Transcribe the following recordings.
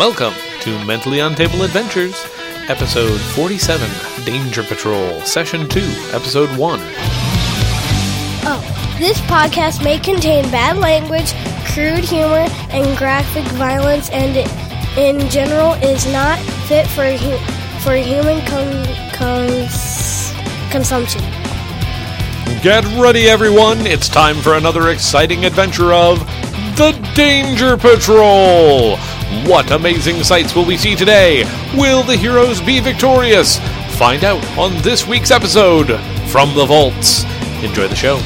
Welcome to Mentally Untable Adventures, Episode 47 Danger Patrol, Session 2, Episode 1. Oh, this podcast may contain bad language, crude humor, and graphic violence, and it, in general is not fit for hu- for human con- cons- consumption. Get ready, everyone! It's time for another exciting adventure of the Danger Patrol! What amazing sights will we see today? Will the heroes be victorious? Find out on this week's episode from the Vaults. Enjoy the show.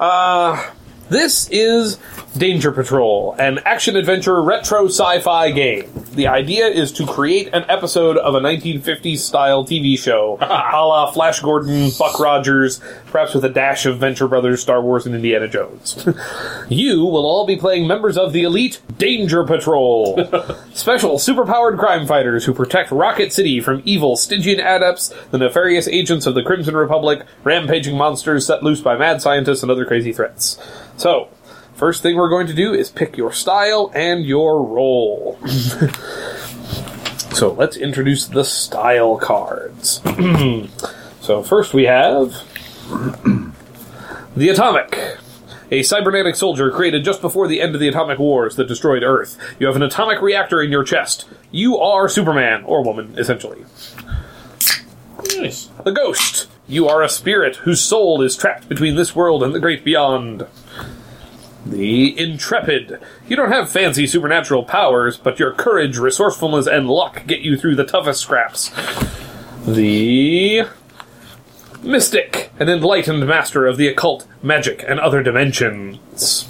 Uh, this is Danger Patrol, an action adventure retro sci fi game. The idea is to create an episode of a 1950s style TV show, a la Flash Gordon, Buck Rogers, perhaps with a dash of Venture Brothers, Star Wars, and Indiana Jones. you will all be playing members of the elite Danger Patrol, special superpowered crime fighters who protect Rocket City from evil Stygian adepts, the nefarious agents of the Crimson Republic, rampaging monsters set loose by mad scientists, and other crazy threats. So, First thing we're going to do is pick your style and your role. so let's introduce the style cards. so first we have the Atomic. A cybernetic soldier created just before the end of the atomic wars that destroyed Earth. You have an atomic reactor in your chest. You are Superman, or woman, essentially. Nice. The Ghost. You are a spirit whose soul is trapped between this world and the great beyond. The Intrepid. You don't have fancy supernatural powers, but your courage, resourcefulness, and luck get you through the toughest scraps. The Mystic, an enlightened master of the occult, magic, and other dimensions.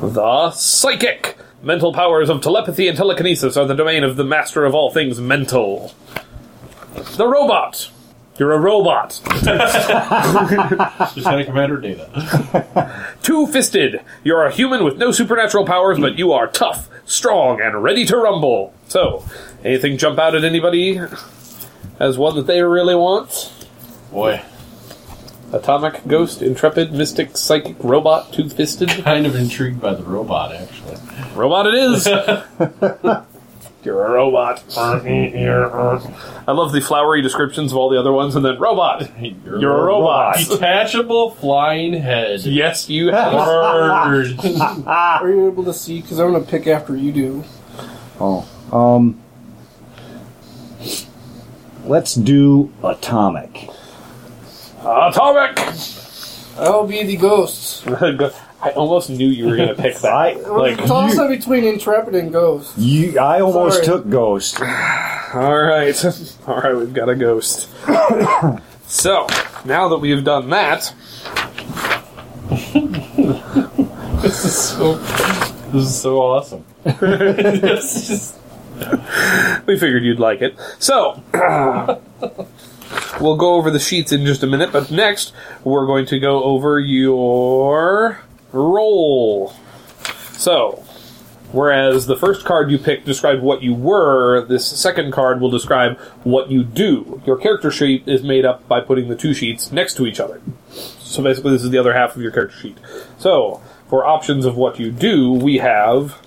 The Psychic. Mental powers of telepathy and telekinesis are the domain of the master of all things mental. The Robot. You're a robot. Lieutenant Commander Data. Two fisted. You're a human with no supernatural powers, but you are tough, strong, and ready to rumble. So, anything jump out at anybody as one that they really want? Boy, Atomic, Ghost, Intrepid, Mystic, Psychic, Robot, Two fisted. kind of intrigued by the robot, actually. Robot it is! You're a robot. I love the flowery descriptions of all the other ones, and then robot. You're, You're a robot. Detachable flying head. Yes, you have. Bird. Are you able to see? Because I'm going to pick after you do. Oh, um, let's do atomic. Atomic! I'll be the ghosts. I almost knew you were going to pick that. I, like, Toss up between Intrepid and Ghost. you, I almost Sorry. took ghost. All right, all right, we've got a ghost. so now that we've done that, this is so. This is so awesome. it's just. we figured you'd like it. So we'll go over the sheets in just a minute, but next we're going to go over your roll. So. Whereas the first card you picked described what you were, this second card will describe what you do. Your character sheet is made up by putting the two sheets next to each other. So basically, this is the other half of your character sheet. So, for options of what you do, we have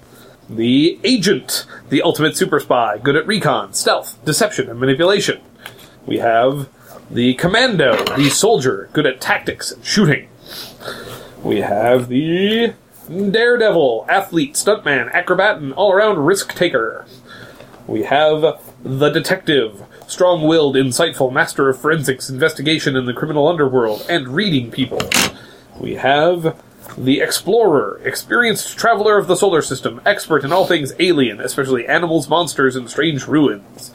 the agent, the ultimate super spy, good at recon, stealth, deception, and manipulation. We have the commando, the soldier, good at tactics and shooting. We have the daredevil, athlete, stuntman, acrobat, and all-around risk taker. We have the detective, strong-willed, insightful, master of forensics, investigation in the criminal underworld, and reading people. We have the explorer, experienced traveler of the solar system, expert in all things alien, especially animals, monsters, and strange ruins.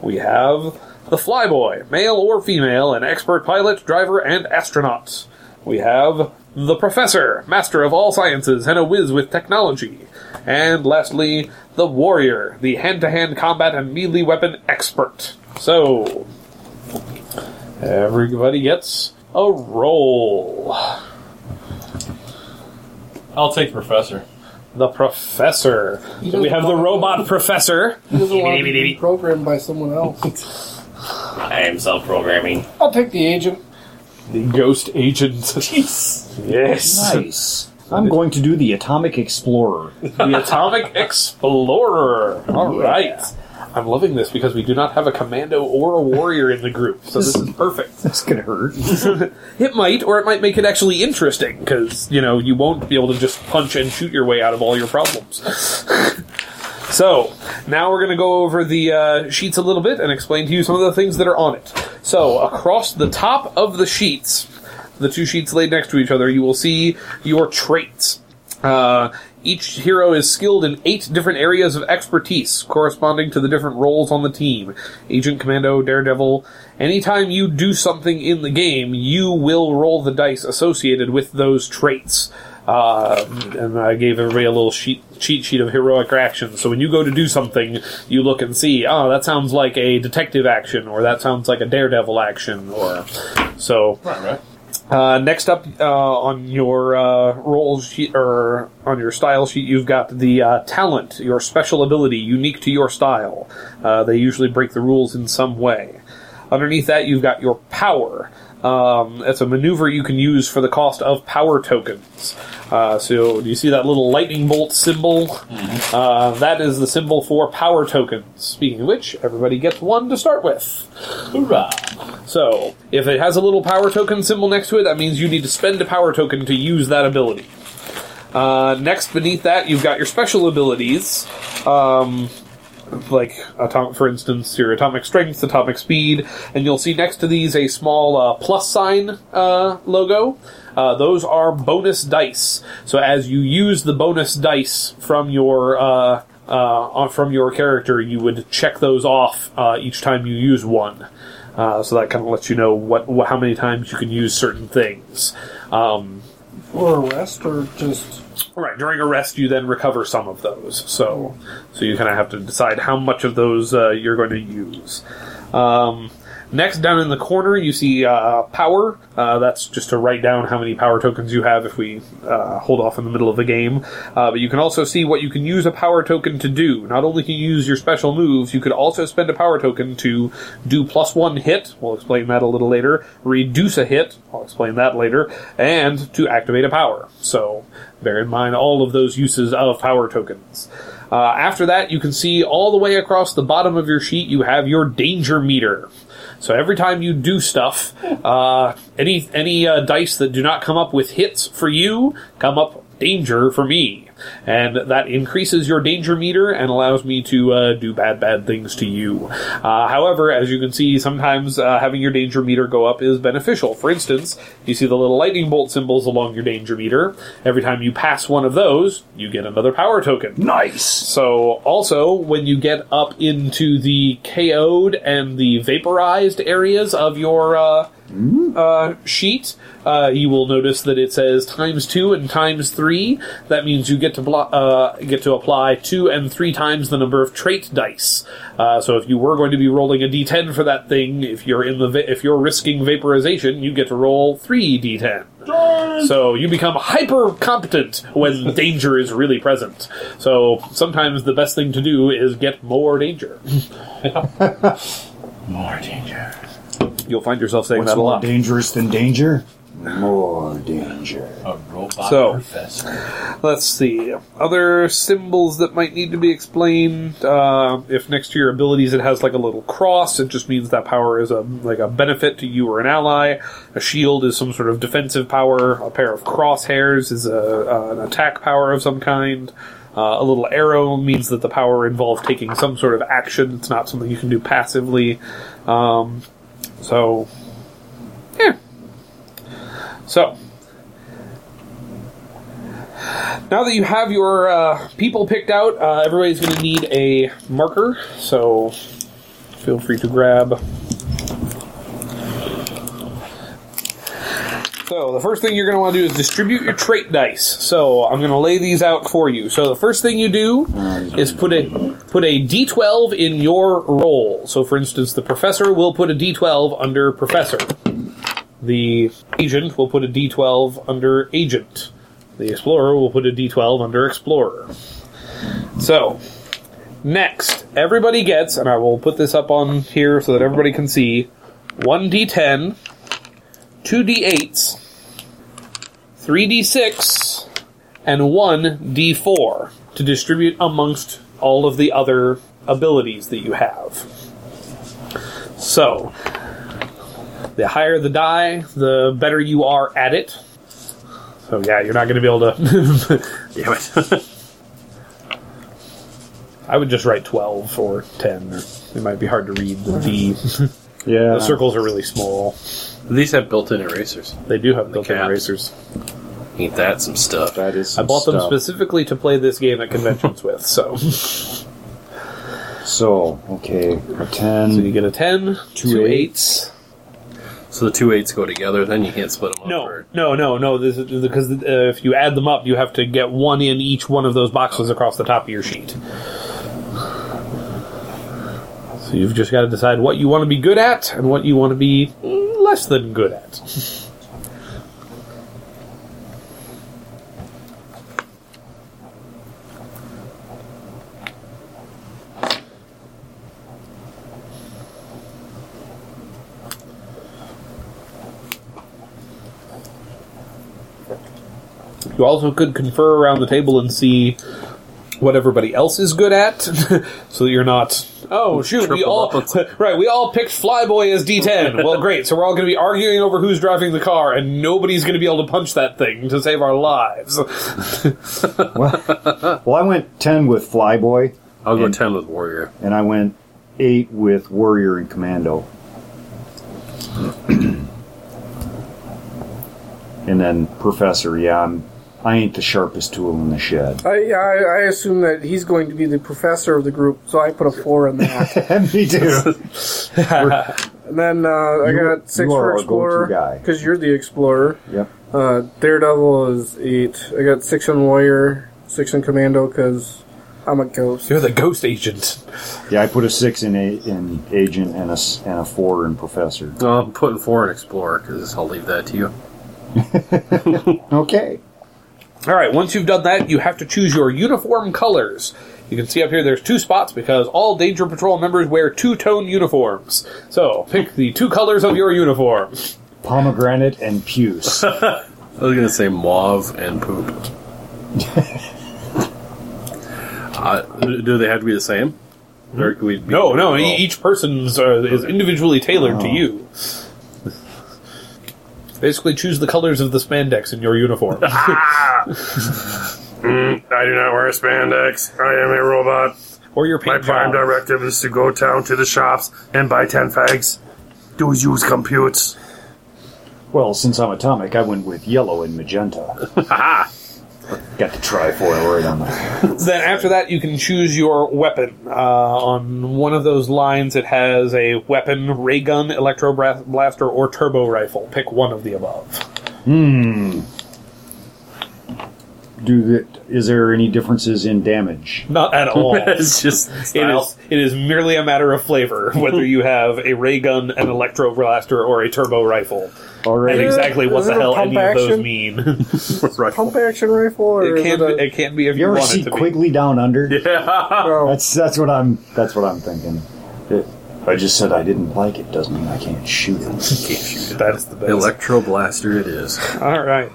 We have the flyboy, male or female, an expert pilot, driver, and astronaut. We have the professor, master of all sciences and a whiz with technology. And lastly, the warrior, the hand-to-hand combat and melee weapon expert. So, everybody gets a roll. I'll take Professor. The professor. So we have the robot professor. He doesn't want to be programmed by someone else. I am self-programming. I'll take the agent. The ghost agent. yes. Nice. I'm going to do the Atomic Explorer. The Atomic Explorer. All right. I'm loving this because we do not have a commando or a warrior in the group, so this is perfect. That's gonna hurt. It might, or it might make it actually interesting because you know you won't be able to just punch and shoot your way out of all your problems. so now we're going to go over the uh, sheets a little bit and explain to you some of the things that are on it. So across the top of the sheets, the two sheets laid next to each other, you will see your traits. Uh, each hero is skilled in eight different areas of expertise, corresponding to the different roles on the team Agent, Commando, Daredevil. Anytime you do something in the game, you will roll the dice associated with those traits. Uh, and I gave everybody a little sheet, cheat sheet of heroic actions. So when you go to do something, you look and see, oh, that sounds like a detective action, or that sounds like a daredevil action, or so. Right, right. Uh, next up uh, on your uh, roll sheet or on your style sheet, you've got the uh, talent, your special ability, unique to your style. Uh, they usually break the rules in some way. Underneath that, you've got your power. Um, it's a maneuver you can use for the cost of power tokens. Uh, so, do you see that little lightning bolt symbol? Uh, that is the symbol for power tokens. Speaking of which, everybody gets one to start with. Hoorah! So, if it has a little power token symbol next to it, that means you need to spend a power token to use that ability. Uh, next, beneath that, you've got your special abilities. Um, like, atom- for instance, your atomic strength, atomic speed, and you'll see next to these a small uh, plus sign uh, logo. Uh, those are bonus dice. So as you use the bonus dice from your uh, uh, from your character, you would check those off uh, each time you use one. So that kind of lets you know what, how many times you can use certain things. Um, Or rest, or just. Right. During a rest, you then recover some of those. So, so you kind of have to decide how much of those uh, you're going to use. Um, next, down in the corner, you see uh, power. Uh, that's just to write down how many power tokens you have if we uh, hold off in the middle of the game. Uh, but you can also see what you can use a power token to do. Not only can you use your special moves, you could also spend a power token to do plus one hit. We'll explain that a little later. Reduce a hit. I'll explain that later. And to activate a power. So bear in mind all of those uses of power tokens. Uh, after that, you can see all the way across the bottom of your sheet, you have your danger meter. So every time you do stuff, uh, any any uh, dice that do not come up with hits for you come up danger for me, and that increases your danger meter and allows me to uh, do bad bad things to you. Uh, however, as you can see, sometimes uh, having your danger meter go up is beneficial. For instance, you see the little lightning bolt symbols along your danger meter. Every time you pass one of those, you get another power token. Nice. So, also, when you get up into the KO'd and the vaporized areas of your uh, sheet, uh, you will notice that it says times two and times three. That means you get to blo- uh, get to apply two and three times the number of trait dice. Uh, so, if you were going to be rolling a D10 for that thing, if you're in the va- if you're risking vaporization, you get to roll three D10. So you become hyper competent when danger is really present. So sometimes the best thing to do is get more danger. More danger. You'll find yourself saying What's that a more lot. dangerous than danger? More danger. A robot So- professor. Let's see. Other symbols that might need to be explained. Uh, if next to your abilities it has like a little cross, it just means that power is a like a benefit to you or an ally. A shield is some sort of defensive power. A pair of crosshairs is a, uh, an attack power of some kind. Uh, a little arrow means that the power involves taking some sort of action. It's not something you can do passively. Um, so, yeah. So, now that you have your uh, people picked out, uh, everybody's going to need a marker. So, feel free to grab. So, the first thing you're going to want to do is distribute your trait dice. So, I'm going to lay these out for you. So, the first thing you do is put a put a d12 in your roll. So, for instance, the professor will put a d12 under professor. The agent will put a d12 under agent. The explorer will put a d12 under explorer. So, next, everybody gets, and I will put this up on here so that everybody can see, one d10, 2d8s, 3d6, and 1d4 to distribute amongst all of the other abilities that you have. So, the higher the die, the better you are at it. So, yeah, you're not going to be able to. Damn it. I would just write 12 or 10. Or it might be hard to read the D. Yeah. the circles are really small. These have built-in erasers. They do have built-in caps. erasers. Ain't that some stuff? That is. I some bought them stuff. specifically to play this game at conventions with. So, So okay, a ten. so you get a 10, Two two eights. eights. So the two eights go together, then you can't split them up. No, or- no, no, no. This is because uh, if you add them up, you have to get one in each one of those boxes across the top of your sheet. So you've just got to decide what you want to be good at and what you want to be mm, less than good at. You also could confer around the table and see what everybody else is good at, so that you're not. Oh shoot! We Triple all up right. We all picked Flyboy as D10. well, great. So we're all going to be arguing over who's driving the car, and nobody's going to be able to punch that thing to save our lives. Well, I went ten with Flyboy, I'll go And- ten with warrior. and I went eight with Warrior and Commando. and then Professor. Yeah, I'm. I ain't the sharpest tool in the shed. I, I I assume that he's going to be the professor of the group, so I put a four in that. Me too. and then uh, I You- got six you are for our explorer go-to guy. because you're the explorer. yep. Uh, Daredevil is eight. I got six in warrior, six in commando because I'm a ghost. You're the ghost agent. Yeah, I put a six in a, in agent and a s- and a four in professor. No, I'm putting four in explorer because I'll leave that to you. Okay. All right. Once you've done that, you have to choose your uniform colors. You can see up here there's two spots because all Danger Patrol members wear two tone uniforms. So pick the two colors of your uniform. Pomegranate and puce. I was gonna say mauve and poop. uh, do they have to be the same? Or could we be No, no. E- Each person's uh, is individually tailored to Oh. you. Basically, choose the colors of the spandex in your uniform. Ah! Mm, I do not wear spandex. I am a robot. or your My paint prime job. directive is to go down to the shops and buy 10 fags. Do use computes. well, since I'm atomic, I went with yellow and magenta. Got the trifoil right on there. Then after that, you can choose your weapon. Uh, on one of those lines, it has a weapon, ray gun, electro blaster, or turbo rifle. Pick one of the above. Hmm. Do that? Is there any differences in damage? Not at all. it's just It style. is, it is merely a matter of flavor, whether you have a ray gun, an electro blaster, or a turbo rifle. All And exactly what Is the it a hell pump any of those action? mean. Pump action rifle, or it, is can, it a, it can be if You you, ever want see it to be. Quigley Down Under? oh, That's that's what I'm that's what I'm thinking. It- I just said I didn't like it doesn't mean I can't shoot it. Can't shoot it. That's the best. Electro blaster it is. All right.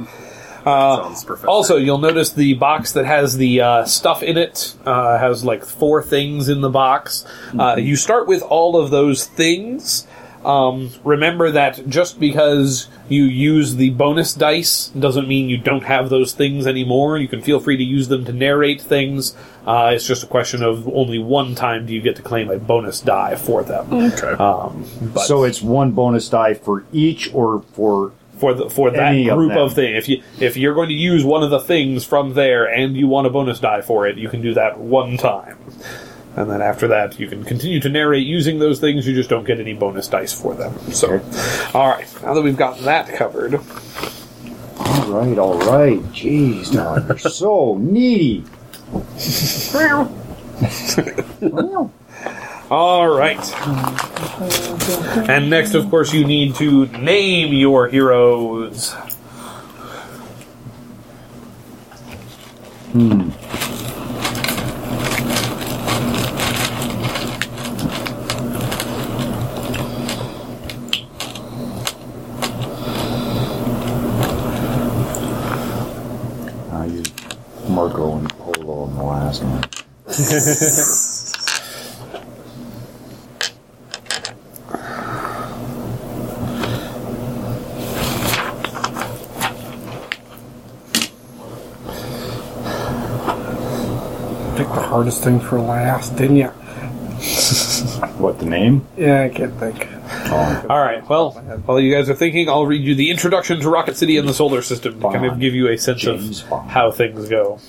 Sounds perfect. Also, you'll notice the box that has the uh, stuff in it uh, has like four things in the box. Uh, you start with all of those things. Um, remember that just because you use the bonus dice doesn't mean you don't have those things anymore. You can feel free to use them to narrate things. Uh, it's just a question of only one time do you get to claim a bonus die for them. okay. Um, but So it's one bonus die for each or for for the for that Any group them. of, thing. If you if you're going to use one of the things from there and you want a bonus die for it, you can do that one time. And then after that, you can continue to narrate using those things. You just don't get any bonus dice for them. So, all right. Now that we've got that covered, All right, all right. Jeez, dog, you're so needy. all right. And next, of course, you need to name your heroes. won polo in the last one. Pick the hardest thing for last, didn't you? What the name? Yeah, I can't think. Oh, All right. Well, while you guys are thinking, I'll read you the introduction to Rocket City and the solar system to kind of give you a sense James of Bond. how things go.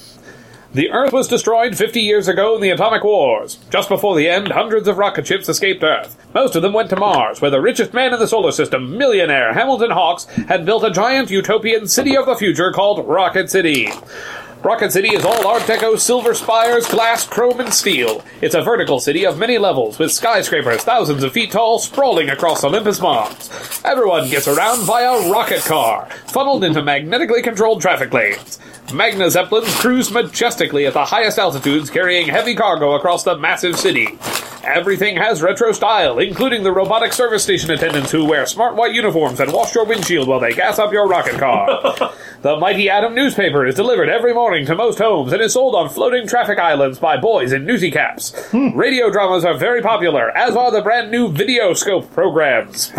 The Earth was destroyed 50 years ago in the atomic wars. Just before the end, hundreds of rocket ships escaped Earth. Most of them went to Mars, where the richest man in the solar system, millionaire Hamilton Hawks, had built a giant utopian city of the future called Rocket City. Rocket City is all Art Deco silver spires, glass, chrome, and steel. It's a vertical city of many levels, with skyscrapers thousands of feet tall sprawling across Olympus Mons. Everyone gets around via rocket car, funneled into magnetically controlled traffic lanes. Magna Zeppelins cruise majestically at the highest altitudes, carrying heavy cargo across the massive city. Everything has retro style, including the robotic service station attendants who wear smart white uniforms and wash your windshield while they gas up your rocket car. the Mighty Atom newspaper is delivered every morning to most homes and is sold on floating traffic islands by boys in newsy caps. Hmm. Radio dramas are very popular, as are the brand new Videoscope programs.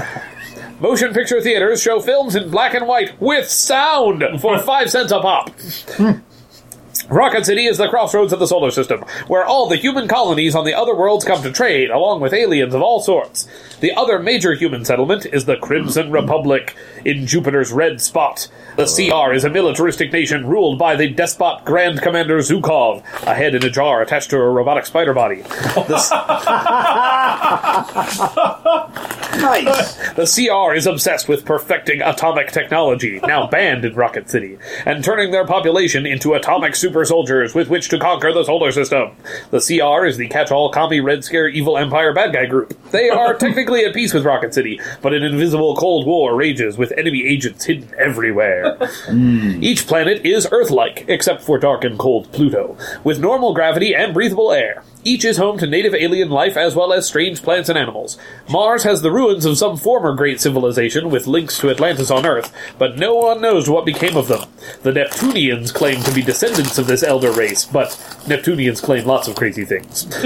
Motion picture theaters show films in black and white with sound for five cents a pop. Rocket City is the crossroads of the solar system, where all the human colonies on the other worlds come to trade, along with aliens of all sorts. The other major human settlement is the Crimson Republic in Jupiter's red spot. The CR is a militaristic nation ruled by the despot Grand Commander Zukov, a head in a jar attached to a robotic spider body. The, nice. The CR is obsessed with perfecting atomic technology, now banned in Rocket City, and turning their population into atomic super soldiers with which to conquer the solar system. The CR is the catch-all commie Red Scare evil empire bad guy group. They are technically at peace with Rocket City, but an invisible Cold War rages with enemy agents hidden everywhere. Hmm. Each planet is Earth-like, except for dark and cold Pluto, with normal gravity and breathable air. Each is home to native alien life as well as strange plants and animals. Mars has the ruins of some former great civilization with links to Atlantis on Earth, but no one knows what became of them. The Neptunians claim to be descendants of this elder race, but Neptunians claim lots of crazy things.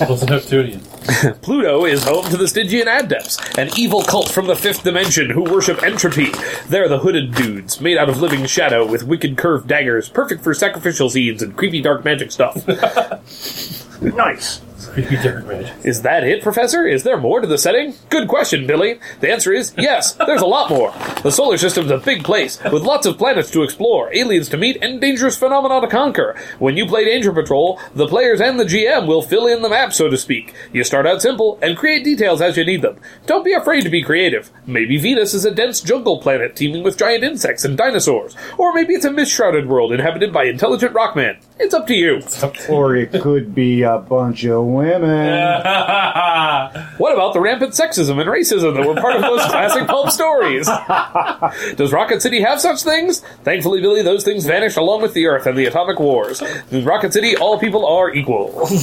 What's Neptunian? Pluto is home to the Stygian Adepts, an evil cult from the fifth dimension who worship entropy. They're the hooded dudes, made out of living shadow with wicked curved daggers, perfect for sacrificial scenes and creepy dark magic stuff. Nice. Creepy dark magic. Is that it, Professor? Is there more to the setting? Good question, Billy. The answer is yes, there's a lot more. The solar system's a big place, with lots of planets to explore, aliens to meet, and dangerous phenomena to conquer. When you play Danger Patrol, the players and the GM will fill in the map, so to speak. You start out simple and create details as you need them. Don't be afraid to be creative. Maybe Venus is a dense jungle planet teeming with giant insects and dinosaurs. Or maybe it's a mist-shrouded world inhabited by intelligent rockmen. It's up to you. Or it could be a bunch of women. What about the rampant sexism and racism that were part of those classic pulp stories? Does Rocket City have such things? Thankfully, Billy, those things vanished along with the Earth and the atomic wars. In Rocket City, all people are equal.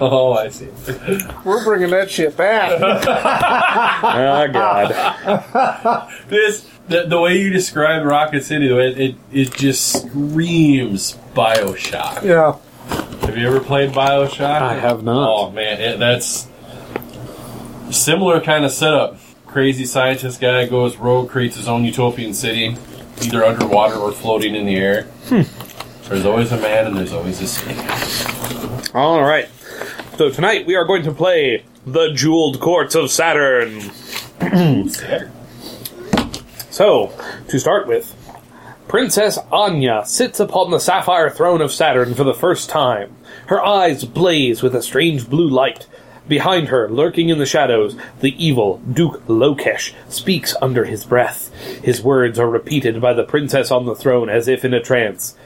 Oh, I see. We're bringing that shit back. oh, God. This the, the way you describe Rocket City, the way it it just screams Bioshock. yeah. Have you ever played Bioshock? I have not. Oh man, it, that's similar kind of setup. Crazy scientist guy goes rogue, creates his own utopian city, either underwater or floating in the air. Hmm. There's always a man and there's always a city. All right. So tonight we are going to play the Jeweled Courts of Saturn. So, to start with, Princess Anya sits upon the sapphire throne of Saturn for the first time. Her eyes blaze with a strange blue light. Behind her, lurking in the shadows, the evil Duke Lokesh speaks under his breath. His words are repeated by the princess on the throne as if in a trance.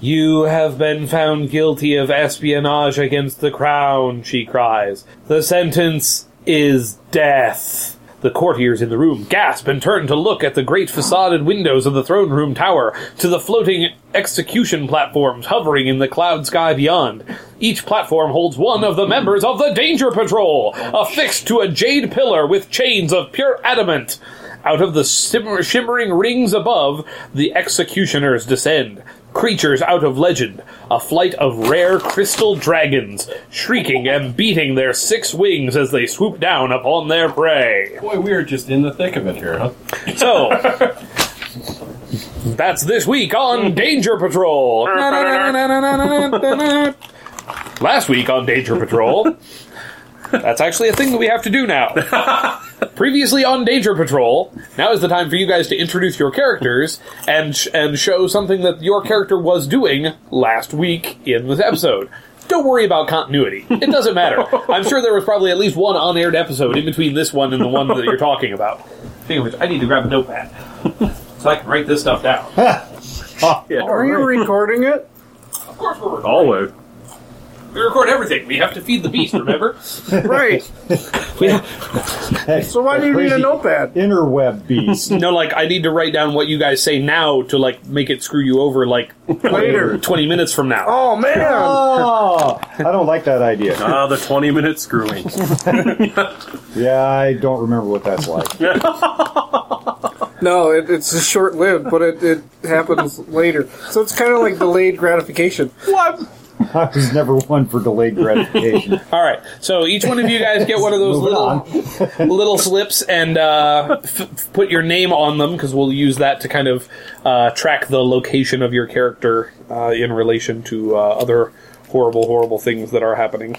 You have been found guilty of espionage against the crown, she cries. The sentence is death. The courtiers in the room gasp and turn to look at the great facaded windows of the throne room tower, to the floating execution platforms hovering in the cloud sky beyond. Each platform holds one of the members of the Danger Patrol, affixed to a jade pillar with chains of pure adamant. Out of the shimmer- shimmering rings above, the executioners descend. Creatures out of legend, a flight of rare crystal dragons, shrieking and beating their six wings as they swoop down upon their prey. Boy, we are just in the thick of it here, huh? So, that's this week on Danger Patrol. Last week on Danger Patrol. That's actually a thing that we have to do now. Previously on Danger Patrol, now is the time for you guys to introduce your characters and sh- and show something that your character was doing last week in this episode. Don't worry about continuity. It doesn't matter. I'm sure there was probably at least one on-aired episode in between this one and the one that you're talking about. Speaking of which, I need to grab a notepad so I can write this stuff down. Are you recording it? Of course, we're recording. Always. We record everything. We have to feed the beast. Remember? Right. Hey, So why do you need a crazy notepad? Interweb beast. no, like I need to write down what you guys say now to like make it screw you over like Later. twenty minutes from now. Oh man. oh, I don't like that idea. Ah, the 20 minute screwing. Yeah, I don't remember what that's like. No, it, it's short lived, but it, it happens later. So it's kind of like delayed gratification. What? I was never one for delayed gratification. All right. So each one of you guys get one of those little little slips and uh, f- f- put your name on them because we'll use that to kind of uh, track the location of your character uh, in relation to uh, other horrible, horrible things that are happening.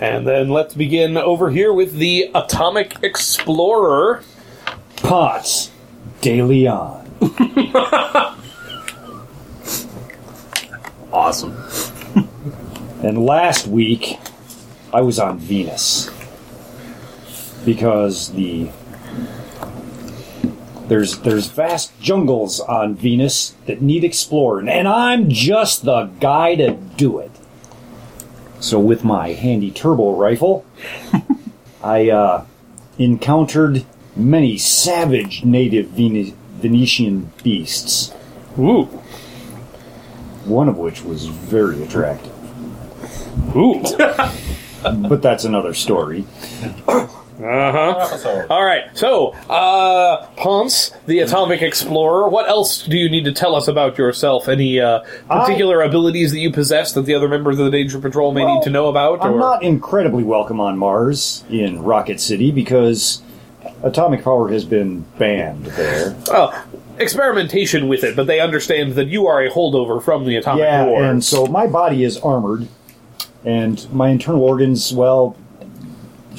And then let's begin over here with the Atomic Explorer. Ponce de Leon. awesome. And last week, I was on Venus because the there's there's vast jungles on Venus that need exploring, and I'm just the guy to do it. So with my handy turbo rifle, I uh, encountered many savage native Vene- Venetian beasts. Ooh. One of which was very attractive. Ooh. But that's another story. Uh huh. All right. So, uh, Ponce, the Atomic Explorer. What else do you need to tell us about yourself? Any uh, particular abilities that you possess that the other members of the Danger Patrol may need to know about? I'm not incredibly welcome on Mars in Rocket City because atomic power has been banned there. well, experimentation with it, but they understand that you are a holdover from the Atomic yeah, War. and so my body is armored, and my internal organs, well,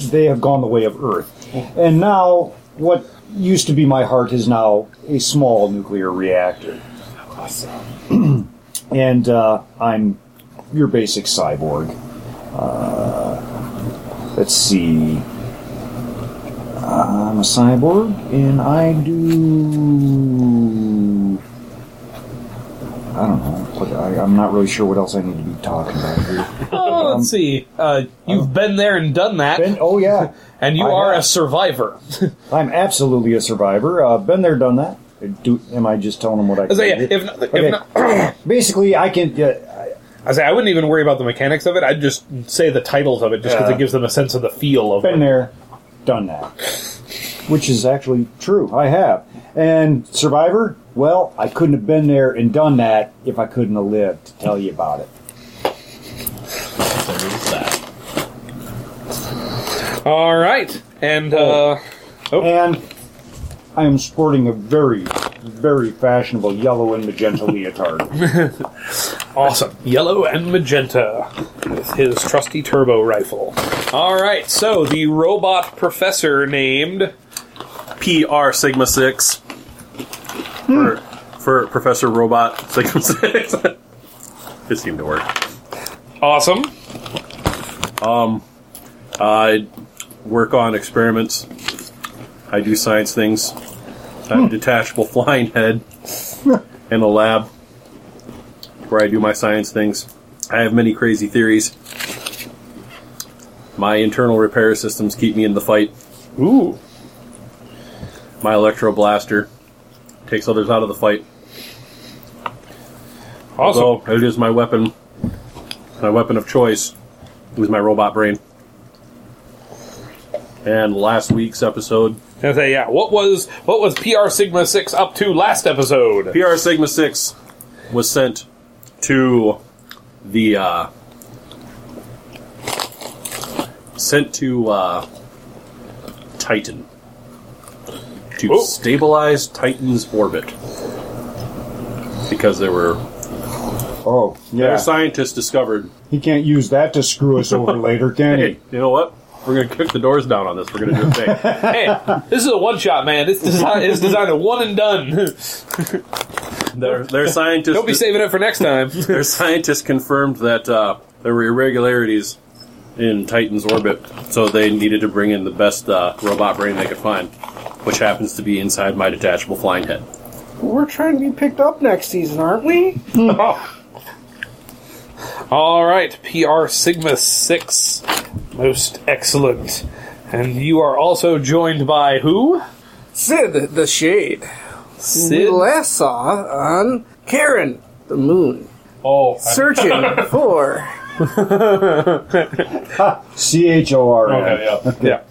they have gone the way of Earth. And now, what used to be my heart is now a small nuclear reactor. Awesome. and uh, I'm your basic cyborg. Uh, let's see. I'm a cyborg, and I do. I don't know. What, I, I'm not really sure what else I need to be talking about here. oh, let's see. Uh, you've been there and done that, Ben, oh yeah, and you I are a survivor. I'm absolutely a survivor. Uh, been there, done that. Do, am I just telling them what I? So, yeah, if not, if not, Basically, I can. Uh, I say I wouldn't even worry about the mechanics of it. I'd just say the titles of it, just because it gives them a sense of the feel of been it. there, done that. Which is actually true. I have. And Survivor, well, I couldn't have been there and done that if I couldn't have lived to tell you about it. So there's that. All right, and uh, And I am sporting a very, very fashionable yellow and magenta leotard. awesome, yellow and magenta with his trusty turbo rifle. All right, so the robot professor named PR Sigma Six hmm. for for Professor Robot Sigma Six. it seemed to work. Awesome. Um, I work on experiments. I do science things. I have a hmm. detachable flying head in a lab where I do my science things. I have many crazy theories. My internal repair systems keep me in the fight. Ooh, My electro blaster takes others out of the fight. awesome. Although it is my weapon, my weapon of choice is my robot brain. and last week's episode. I say, yeah. What was what was PR Sigma Six up to last episode? PR Sigma 6 was sent to the, uh, sent to, uh, Titan. To Oh. stabilize Titan's orbit. Because there were, Oh, their yeah. scientists discovered, He can't use that to screw us over later, can hey, he? you know what? We're gonna kick the doors down on this. We're gonna do a thing. hey, this is a one shot, man. This design is designed a one and done. their, their scientists Don't be saving it for next time. Their scientists confirmed that uh, there were irregularities in Titan's orbit, so they needed to bring in the best uh, robot brain they could find, which happens to be inside my detachable flying head. We're trying to be picked up next season, aren't we? All right, PR Sigma Six, most excellent, and you are also joined by who? Sid, the Shade. We Sid. last saw on Charon, the moon, Oh, searching for. C H O R okay, yeah. Yeah.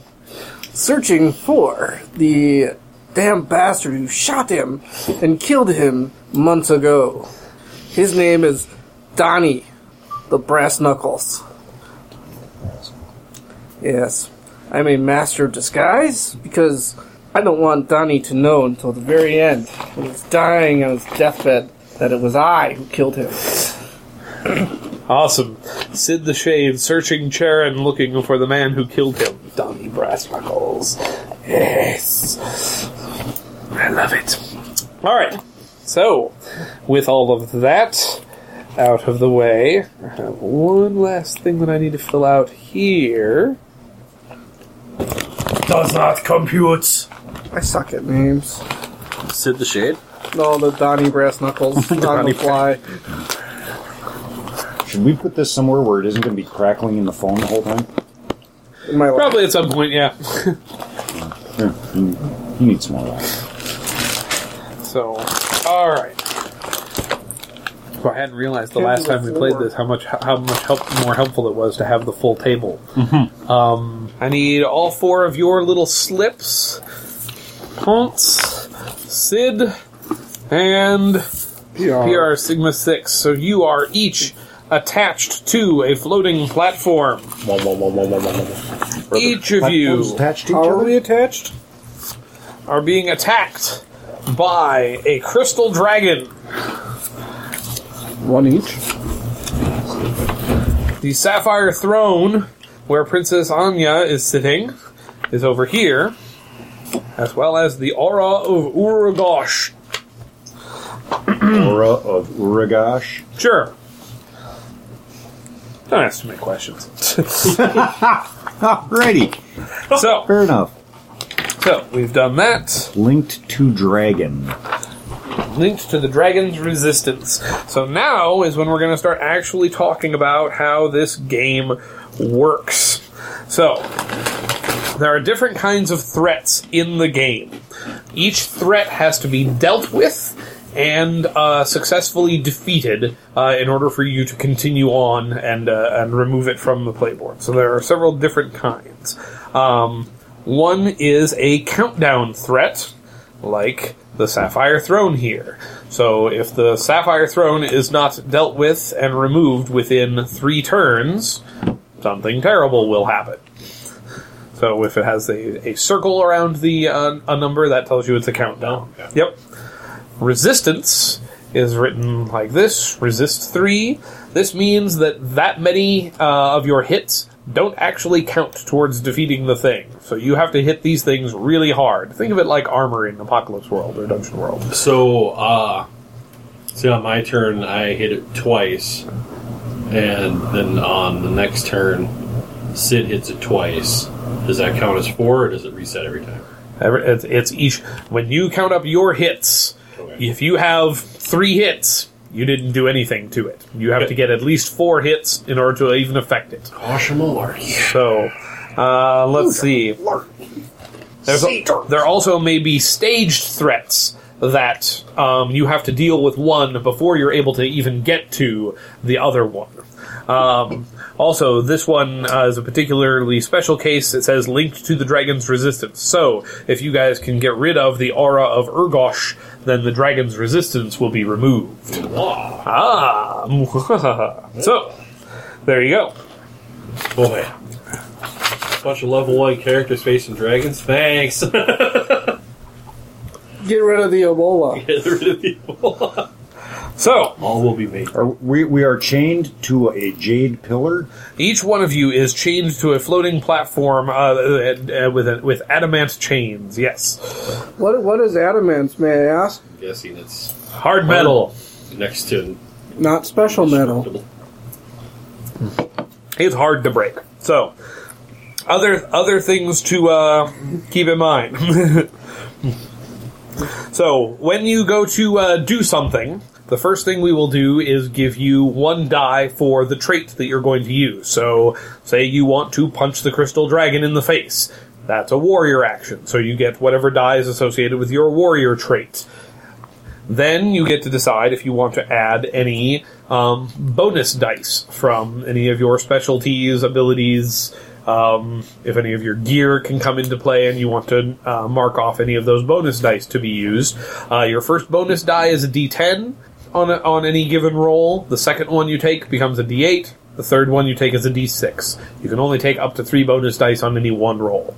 searching for the damn bastard who shot him and killed him months ago. His name is Donnie, the Brass Knuckles. Yes, I'm a master of disguise because I don't want Donnie to know until the very end, when he's dying on his deathbed, that it was I who killed him. Awesome. Sid the Shade searching Charon looking for the man who killed him. Donnie Brassbuckles. Yes. I love it. Alright. So, with all of that out of the way, I have one last thing that I need to fill out here. Does not compute. I suck at names. Sid the Shade? No, the Donnie Brass Knuckles on Donnie the fly. Should we put this somewhere where it isn't going to be crackling in the phone the whole time? In my. Probably at some point, yeah. Here, you, you need some more of that. So, alright. So I hadn't realized the last time we played this how much how much help, more helpful it was to have the full table. Um, I need all four of your little slips. Ponce, Sid, and PR Sigma Six. So you are each attached to a floating platform. Each of you attached to How are we attached? are being attacked by a crystal dragon. One each. The sapphire throne, where Princess Anya is sitting, is over here, as well as the aura of Urugosh. Aura of Uragash. Sure. Don't ask too many questions. Alrighty. so, Fair enough. so we've done that. Linked to Dragon. linked to the dragon's resistance. So now is when we're going to start actually talking about how this game works. So, there are different kinds of threats in the game. Each threat has to be dealt with and uh, successfully defeated uh, in order for you to continue on and uh, and remove it from the playboard. So there are several different kinds. Um, one is a countdown threat, like the Sapphire Throne here. So if the Sapphire Throne is not dealt with and removed within three turns, something terrible will happen. So if it has a, a circle around the uh, a number, that tells you it's a countdown. Yep. Resistance is written like this: resist three. This means that that many uh, of your hits don't actually count towards defeating the thing. So you have to hit these things really hard. Think of it like armor in Apocalypse World or Dungeon World. So, uh, see, on my turn, I hit it twice, and then on the next turn, Sid hits it twice. Does that count as four, or does it reset every time? Every- It's, it's each when you count up your hits. Okay. If you have three hits, you didn't do anything to it. You have Okay. to get at least four hits in order to even affect it. Caution malarkey. So, uh, let's see. There's a, there also may be staged threats that um, you have to deal with one before you're able to even get to the other one. Um, also, this one uh, is a particularly special case. It says linked to the dragon's resistance. So, if you guys can get rid of the aura of Urgosh, then the dragon's resistance will be removed. Ah! so, there you go. Boy. Bunch of level one characters facing dragons. Thanks. Get Get rid of the Ebola. Get rid of the So, All will be made. Are we, we are chained to a jade pillar. each one of you is chained to a floating platform uh, uh, with with adamant chains. Yes, What what is adamant, may I ask? I'm guessing it's hard metal. next to Not special metal. It's hard to break. So, other other things to uh, keep in mind. so, when you go to uh, do something, the first thing we will do is give you one die for the trait that you're going to use. So, say you want to punch the crystal dragon in the face. That's a warrior action. So you get whatever die is associated with your warrior trait. Then you get to decide if you want to add any um, bonus dice from any of your specialties, abilities, um, if any of your gear can come into play and you want to uh, mark off any of those bonus dice to be used. Uh, your first bonus die is a d10 on, a, on any given roll. The second one you take becomes a d8. The third one you take is a d6. You can only take up to three bonus dice on any one roll.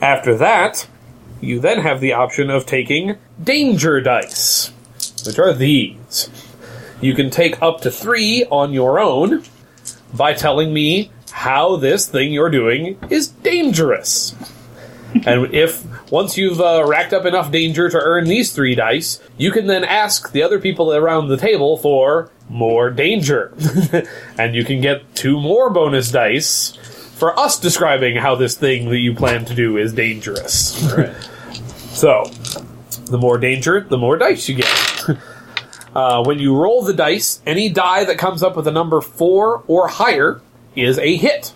After that, you then have the option of taking danger dice, which are these. You can take up to three on your own by telling me how this thing you're doing is dangerous. and if once you've uh, racked up enough danger to earn these three dice, you can then ask the other people around the table for more danger. and you can get two more bonus dice for us describing how this thing that you plan to do is dangerous. So, the more danger, the more dice you get. uh, when you roll the dice, any die that comes up with a number four or higher is a hit.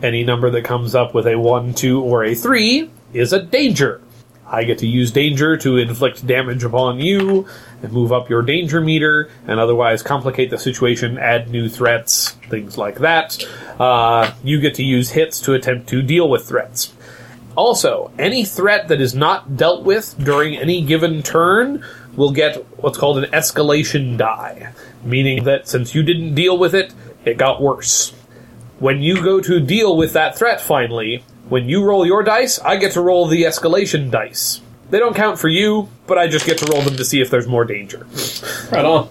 Any number that comes up with a one, two, or a three is a danger. I get to use danger to inflict damage upon you and move up your danger meter and otherwise complicate the situation, add new threats, things like that. Uh, you get to use hits to attempt to deal with threats. Also, any threat that is not dealt with during any given turn will get what's called an escalation die, meaning that since you didn't deal with it, it got worse. When you go to deal with that threat finally, when you roll your dice, I get to roll the escalation dice. They don't count for you, but I just get to roll them to see if there's more danger. Right on.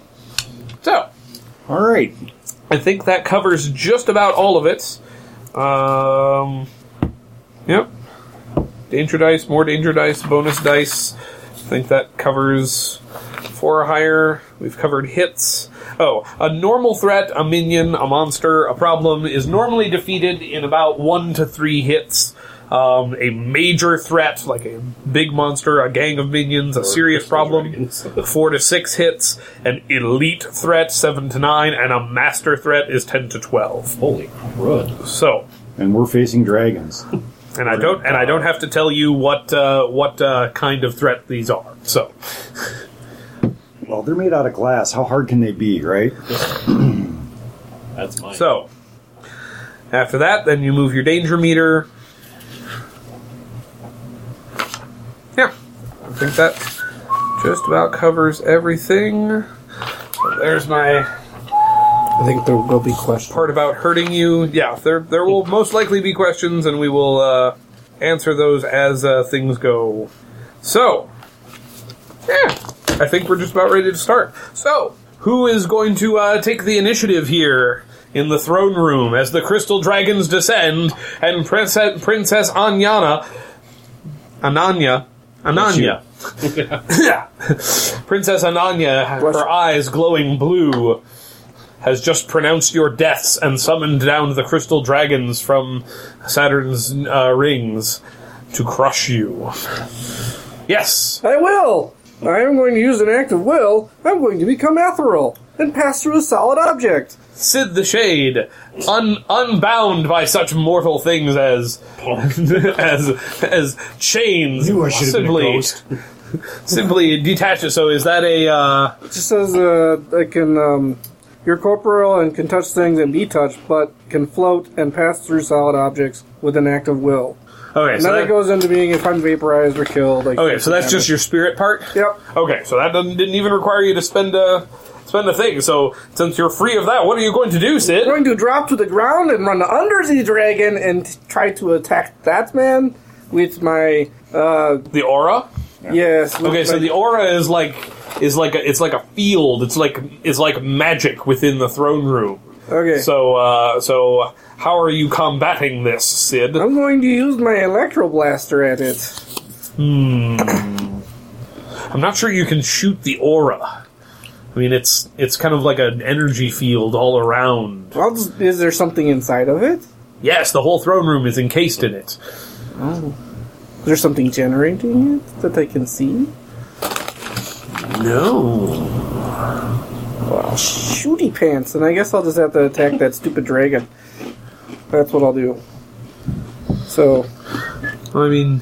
So, All right. I think that covers just about all of it. Um, yep. Danger dice, more danger dice, bonus dice. I think that covers four or higher. We've covered hits. Oh, a normal threat, a minion, a monster, a problem is normally defeated in about one to three hits. Um, a major threat, like a big monster, a gang of minions, a serious problem, four to six hits. An elite threat, seven to nine, and a master threat is ten to twelve. Holy crud. So, And we're facing dragons. and I don't and I don't have to tell you what uh, what uh, kind of threat these are. So, Well, they're made out of glass. How hard can they be, right? That's mine. so after that, then you move your danger meter. Yeah, I think that just about covers everything. So there's my I think there will be questions. part about hurting you. Yeah, there there will most likely be questions, and we will uh, answer those as uh, things go. So, yeah, I think we're just about ready to start. So, who is going to uh, take the initiative here in the throne room as the crystal dragons descend and Princess Princess Anyana, Ananya, Ananya. Yeah. Princess Ananya, her eyes glowing blue, has just pronounced your deaths and summoned down the crystal dragons from Saturn's uh, rings to crush you. Yes. I will! I am going to use an act of will. I'm going to become ethereal and pass through a solid object. Sid the Shade, un- unbound by such mortal things as as as chains, you I should have been a possibly ghost. simply detach it. So is that a? Uh, It just says uh, I can. Um, you're corporeal and can touch things and be touched, but can float and pass through solid objects with an active will. okay, And so then that, it goes into being if I'm vaporized or killed. Like okay, so that's just your spirit part. Yep. Okay, so that didn't even require you to spend a spend a thing. So since you're free of that, what are you going to do, Sid? I'm going to drop to the ground and run under the dragon and try to attack that man with my uh The aura. Yes. with Okay, so the aura is like is like a, it's like a field. It's like it's like magic within the throne room. okay. So uh, so how are you combating this, Sid? I'm going to use my electro blaster at it. Hmm. I'm not sure you can shoot the aura. I mean, it's it's kind of like an energy field all around. I'll is there something inside of it? Yes, the whole throne room is encased in it. Is there something generating it that I can see? No. Well, shooty pants, and I guess I'll just have to attack that stupid dragon. That's what I'll do. So I mean,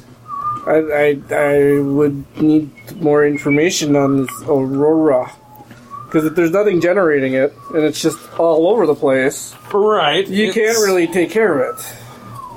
I I, I would need more information on this aurora. Because if there's nothing generating it, and it's just all over the place, right. you can't really take care of it.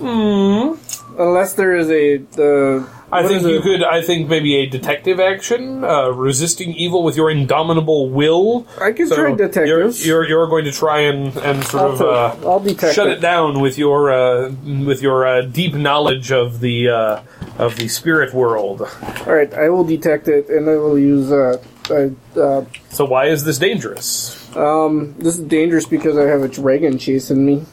Hmm. Unless there is a the. I think you could. I think maybe a detective action, uh, resisting evil with your indomitable will. I can So try you're, detectives. you're you're going to try and and sort I'll, of uh, I'll detect shut it. it down with your uh, with your uh, deep knowledge of the uh, of the spirit world. All right, I will detect it, and I will use. Uh, uh, uh, So why is this dangerous? um, this is dangerous because I have a dragon chasing me,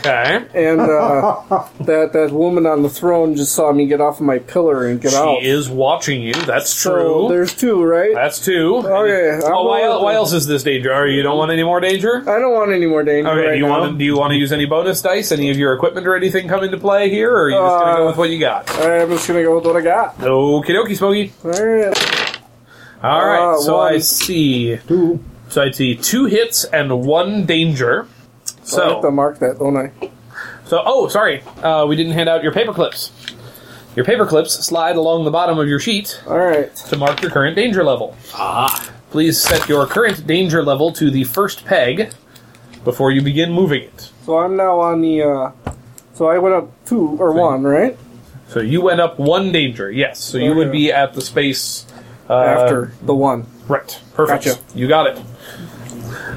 Okay, and uh, that that woman on the throne just saw me get off of my pillar and get she out. She is watching you. That's so true. there's two, right? That's two. Okay, I'm Oh, why, going el- with why else is this danger? Or you don't want any more danger? I don't want any more danger Okay. right do you now. want to do you want to use any bonus dice? Any of your equipment or anything come into play here, or are you just going to go Uh, with what you got? I'm just gonna go with what I got. Okie dokie, Smokey. All right. All right, Uh, so I see. Two. So I see two hits and one danger. So I have to mark that, don't I? so oh, sorry, uh, we didn't hand out your paper clips. Your paper clips slide along the bottom of your sheet All right. to mark your current danger level. Ah, Please set your current danger level to the first peg before you begin moving it. So I'm now on the. Uh, so I went up two or one, right? So you went up one danger, yes. So you would be at the space uh, After the one. Right. Perfect. Gotcha. You got it.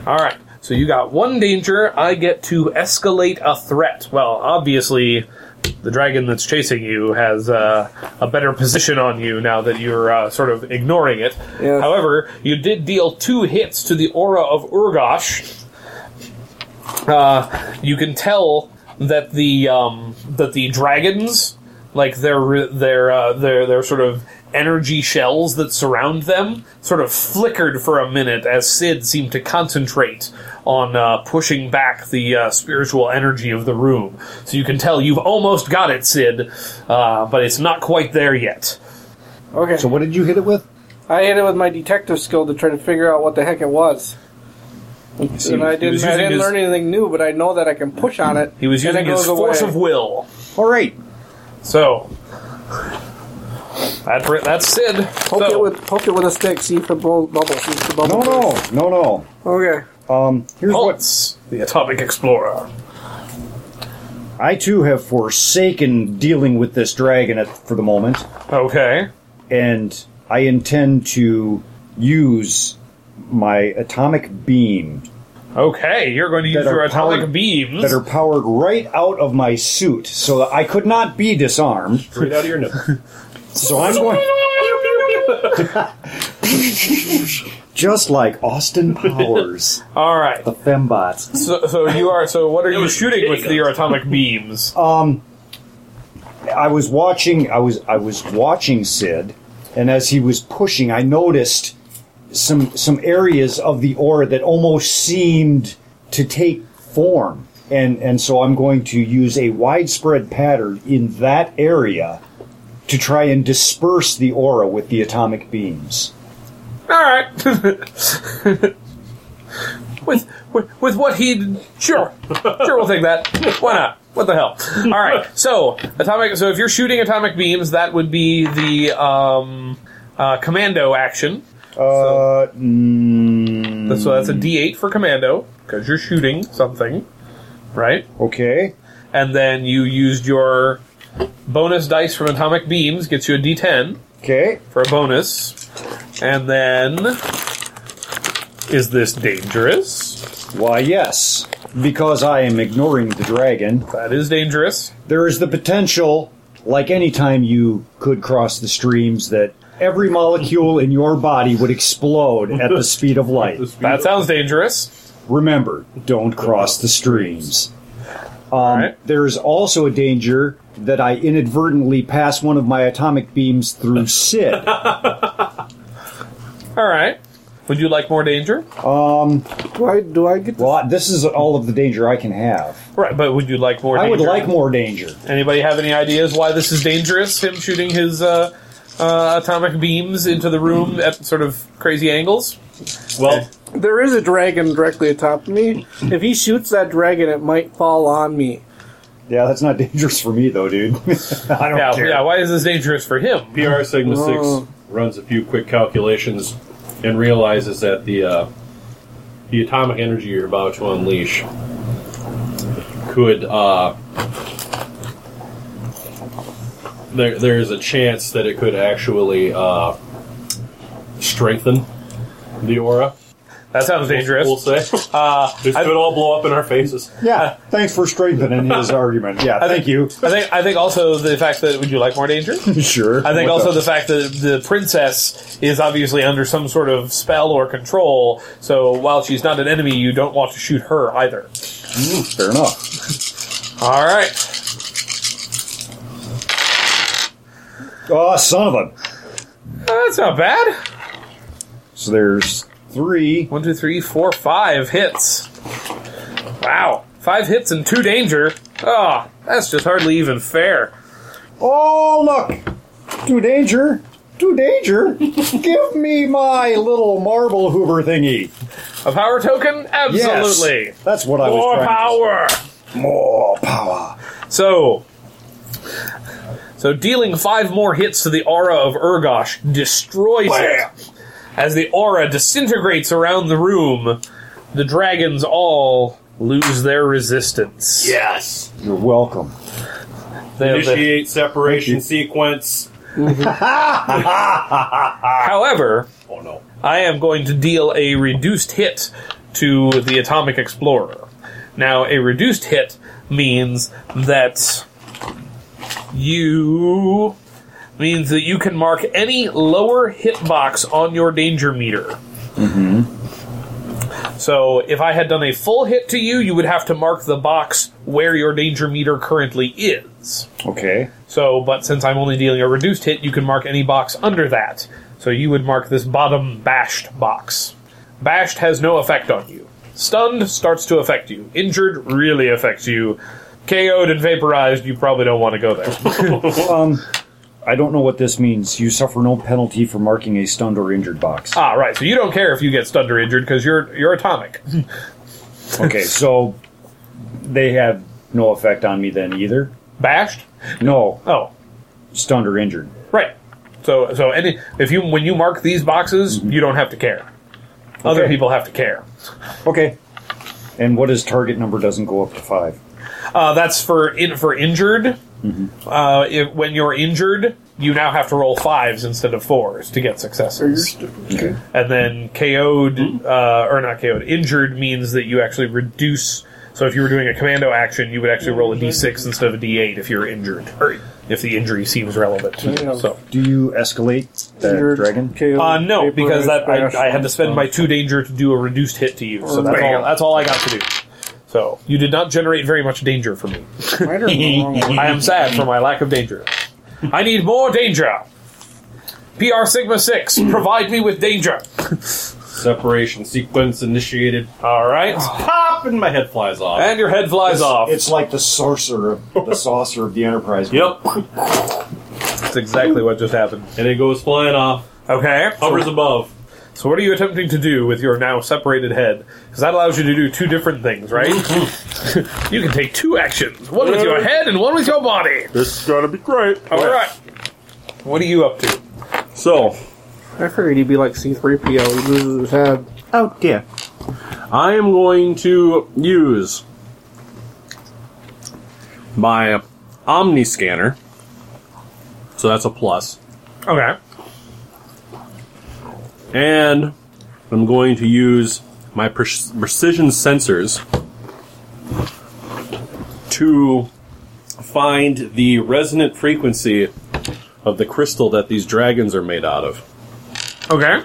All right. So you got one danger. I get to escalate a threat. Well, obviously, the dragon that's chasing you has uh, a better position on you now that you're uh, sort of ignoring it. Yes. However, you did deal two hits to the aura of Urgosh. Uh, you can tell that the um, that the dragons, like their their uh, their their sort of energy shells that surround them, sort of flickered for a minute as Sid seemed to concentrate on uh, pushing back the uh, spiritual energy of the room. So you can tell you've almost got it, Sid, uh, but it's not quite there yet. Okay. So what did you hit it with? I hit it with my detective skill to try to figure out what the heck it was. he and I didn't. I didn't his- learn anything new, but I know that I can push on it. He was using his force away. of will. All right. So that, that's Sid. Poke So- it with poke it with a stick. See if it bu- bubbles. See if the bubble. No, no, bursts. no, no. Okay. Um, here's what Pulse, the atomic explorer. I too have forsaken dealing with this dragon at, for the moment, Okay. and I intend to use my atomic beam Okay, you're going to use your atomic powered- beams. that are powered right out of my suit, so that I could not be disarmed. straight out of your nose. So I'm going just like Austin Powers, All right. the fembots. So, so you are. So what are you shooting with your atomic beams? Um, I was watching. I was I was watching Sid, and as he was pushing, I noticed some some areas of the aura that almost seemed to take form, and and so I'm going to use a widespread pattern in that area to try and disperse the aura with the atomic beams. All right. with, with with what he sure sure we'll take that. Why not? What the hell? All right. So atomic. So if you're shooting atomic beams, that would be the um Uh, commando action. Uh, mm, So that's a D8 for commando because you're shooting something, right? okay. And then you used your bonus dice from atomic beams, gets you a D10 Okay. for a bonus. And then, is this dangerous? Why, yes. Because I am ignoring the dragon, That is dangerous. there is the potential, like any time you could cross the streams, that every molecule in your body would explode at the speed of light. That sounds dangerous. Remember, don't cross the streams. Um, Alright. There's also a danger that I inadvertently pass one of my atomic beams through Sid. All right. Would you like more danger? Um, Do I do I get? well, this is all of the danger I can have. Right, but would you like more I danger? would like more danger. Anybody have any ideas why this is dangerous? Him shooting his uh, uh, atomic beams into the room at sort of crazy angles? Well, There is a dragon directly atop of me. If he shoots that dragon, it might fall on me. Yeah, that's not dangerous for me, though, dude. I don't Yeah, care. yeah. Why is this dangerous for him? PR Sigma Oh. Six runs a few quick calculations and realizes that the uh, the atomic energy you're about to unleash could uh, there there is a chance that it could actually uh, strengthen the aura. That sounds dangerous. We'll say Uh, this I- could all blow up in our faces. Yeah, thanks for strengthening his argument. Yeah, thank you. I think. I think also the fact that would you like more danger? Sure. I think What also the fact that the princess is obviously under some sort of spell or control. So while she's not an enemy, you don't want to shoot her either. Fair enough. All right. Oh, son of a. That's not bad. So there's three. One, two, three, four, five hits. Wow. Five hits and two danger. Oh, that's just hardly even fair. Oh, look! Two danger! Two danger! Give me my little marble hoover thingy. A power token? Absolutely. Yes, that's what I was More power. More power. So, so dealing five more hits to the aura of Urgosh destroys it. As the aura disintegrates around the room, the dragons all lose their resistance. Yes. You're welcome. They- they- Initiate separation sequence. Mm-hmm. however, Oh no. I am going to deal a reduced hit to the Atomic Explorer. Now, a reduced hit means that you means that you can mark any lower hit box on your danger meter. So, if I had done a full hit to you, you would have to mark the box where your danger meter currently is. Okay. So, but since I'm only dealing a reduced hit, you can mark any box under that. So you would mark this bottom bashed box. Bashed has no effect on you. Stunned starts to affect you. Injured really affects you. KO'd and vaporized, you probably don't want to go there. Um, I don't know what this means. You suffer no penalty for marking a stunned or injured box. ah, right. So you don't care if you get stunned or injured because you're you're atomic. Okay, so they have no effect on me then either. Bashed? No, Oh, stunned or injured. right. So so any if you when you mark these boxes, you don't have to care. Other Okay. people have to care. Okay. And what is target number doesn't go up to five? Uh, that's for in, for injured. Uh, if, when you're injured, you now have to roll fives instead of fours to get successes. Okay. And then KO'd, uh, or not KO'd, injured means that you actually reduce. So if you were doing a commando action, you would actually roll a d6 instead of a d8 if you're injured, or if the injury seems relevant. Yeah. So. Do you escalate that Injured, dragon? KO, Uh, no, because that I, I had to spend my two danger to do a reduced hit to you. So that's all. That's all I got to do. So you did not generate very much danger for me. I don't. I am sad for my lack of danger. I need more danger. PR Sigma 6, provide me with danger. Separation sequence initiated. All right. Pop, and my head flies off. And your head flies off. It's like the sorcerer of the saucer of the Enterprise. Yep. That's exactly what just happened. And it goes flying off. Okay. Hovers above. So what are you attempting to do with your now separated head? Because that allows you to do two different things, right? you can take two actions. One with your head and one with your body. This is gonna be great. All right. What are you up to? So, I figured he'd be like C3PO. He loses his head. Oh dear. I am going to use my Omni scanner. So that's a plus. Okay. And I'm going to use my pre- precision sensors to find the resonant frequency of the crystal that these dragons are made out of. Okay.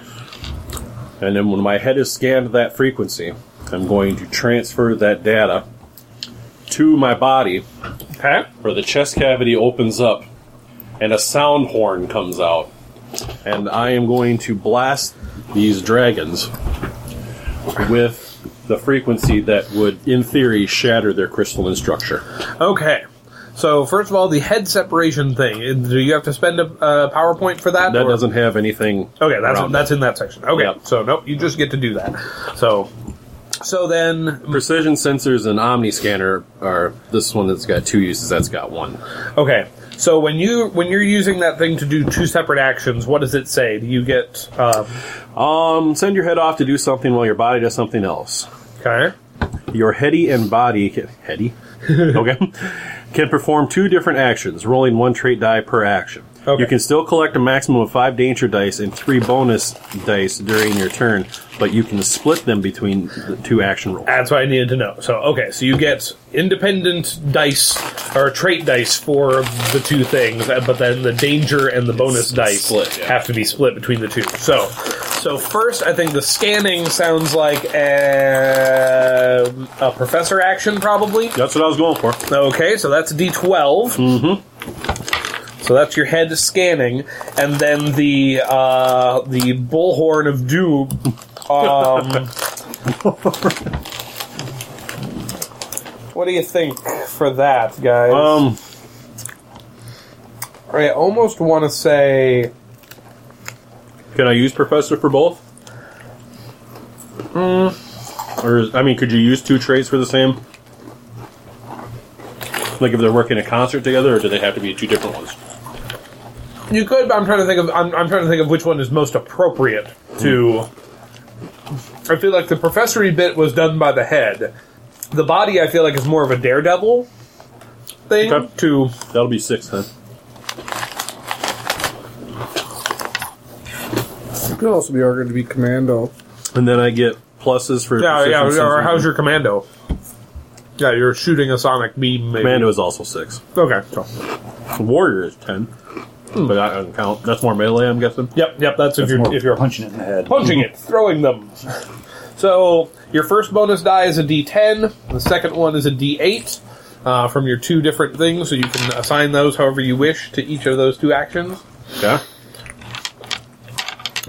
And then when my head is scanned to that frequency, I'm going to transfer that data to my body Okay. where the chest cavity opens up and a sound horn comes out. And I am going to blast these dragons with the frequency that would, in theory, shatter their crystalline structure. Okay. So first of all, the head separation thing. Do you have to spend a uh, PowerPoint for that? That or- doesn't have anything. Okay, that's around that's in that section. Okay, Yep. so nope, you just get to do that. So, so then, Precision sensors and Omni scanner are this one that's got two uses. That's got one. okay. So when you when you're using that thing to do two separate actions, what does it say? Do you get uh, Um, send your head off to do something while your body does something else. okay? Your heady and body can, heady, okay, can perform two different actions, rolling one trait die per action. Okay. You can still collect a maximum of five danger dice and three bonus dice during your turn, but you can split them between the two action rolls. That's what I needed to know. So okay, so you get independent dice or trait dice for the two things, uh, but then the danger and the bonus dice Split, yeah. have to be split between the two. So, so first, I think the scanning sounds like a, a professor action, probably. That's what I was going for. Okay, so that's D twelve. Mm-hmm. So that's your head scanning, and then the uh, the bullhorn of doom. Um, what do you think for that, guys? Um, I almost want to say can I use Professor for both? Or is, I mean, could you use two traits for the same? Like if they're working a concert together, or do they have to be two different ones? You could, but I'm trying to think of I'm, I'm trying to think of which one is most appropriate to. I feel like the professory bit was done by the head. The body, I feel like, is more of a daredevil thing. Okay. To That'll be six then. It could also be argued to be commando. And then I get pluses for yeah, yeah. Or sensing. how's your commando? Yeah, you're shooting a sonic beam. Maybe. commando is also six. Okay. So. Warrior is ten, but that doesn't count. That's more melee, I'm guessing. Yep, yep. That's, if That's you're more if you're punching it in the head. punching it, throwing them. So your first bonus die is a D10. The second one is a D8 uh, from your two different things. So you can assign those however you wish to each of those two actions. Yeah.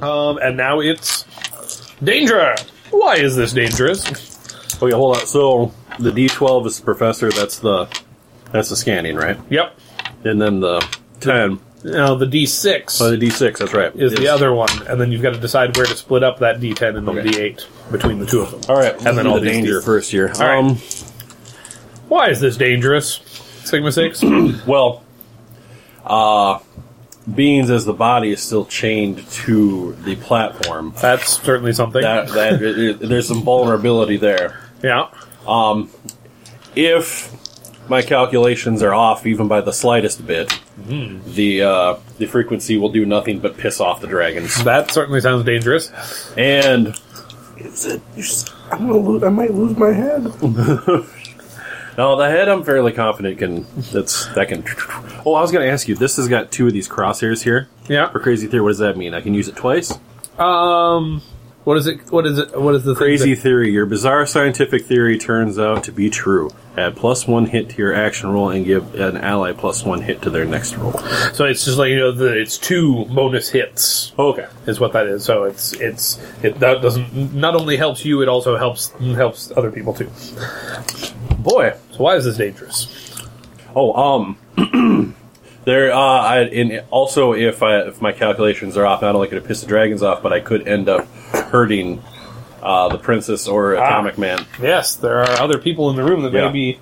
Um, and now it's danger. Why is this dangerous? Oh yeah, hold on. So the D12 is the professor. That's the that's the scanning, right? Yep. And then the ten. Now the D6 Oh, the D6. That's right. is the other one, and then you've got to decide where to split up that D10 and the Okay. D8 between the two of them. All right, and then all the these danger D- first year. All right. Um, Why is this dangerous? Sigma Six. well, uh, beings as the body is still chained to the platform. That's certainly something. That that there's some vulnerability there. yeah. If my calculations are off, even by the slightest bit, the uh, the frequency will do nothing but piss off the dragons. That certainly sounds dangerous. And Is it? you s- I'm gonna lose. I might lose my head. no, the head I'm fairly confident can. That's that can. Oh, I was going to ask you. This has got two of these crosshairs here Yeah. for crazy theory. What does that mean? I can use it twice. Um. What is it? What is it? What is the thing Crazy that- theory. Your bizarre scientific theory turns out to be true. Add plus one hit to your action roll and give an ally plus one hit to their next roll. So it's just like you know that it's two bonus hits Okay. is what that is. So it's it's it that doesn't not only helps you, it also helps helps other people too. Boy. So why is this dangerous? Oh, um, there. Uh, I and also if I if my calculations are off, not only could it piss the dragons off, but I could end up hurting uh, the princess or Atomic Man. Yes, there are other people in the room that Yeah. may be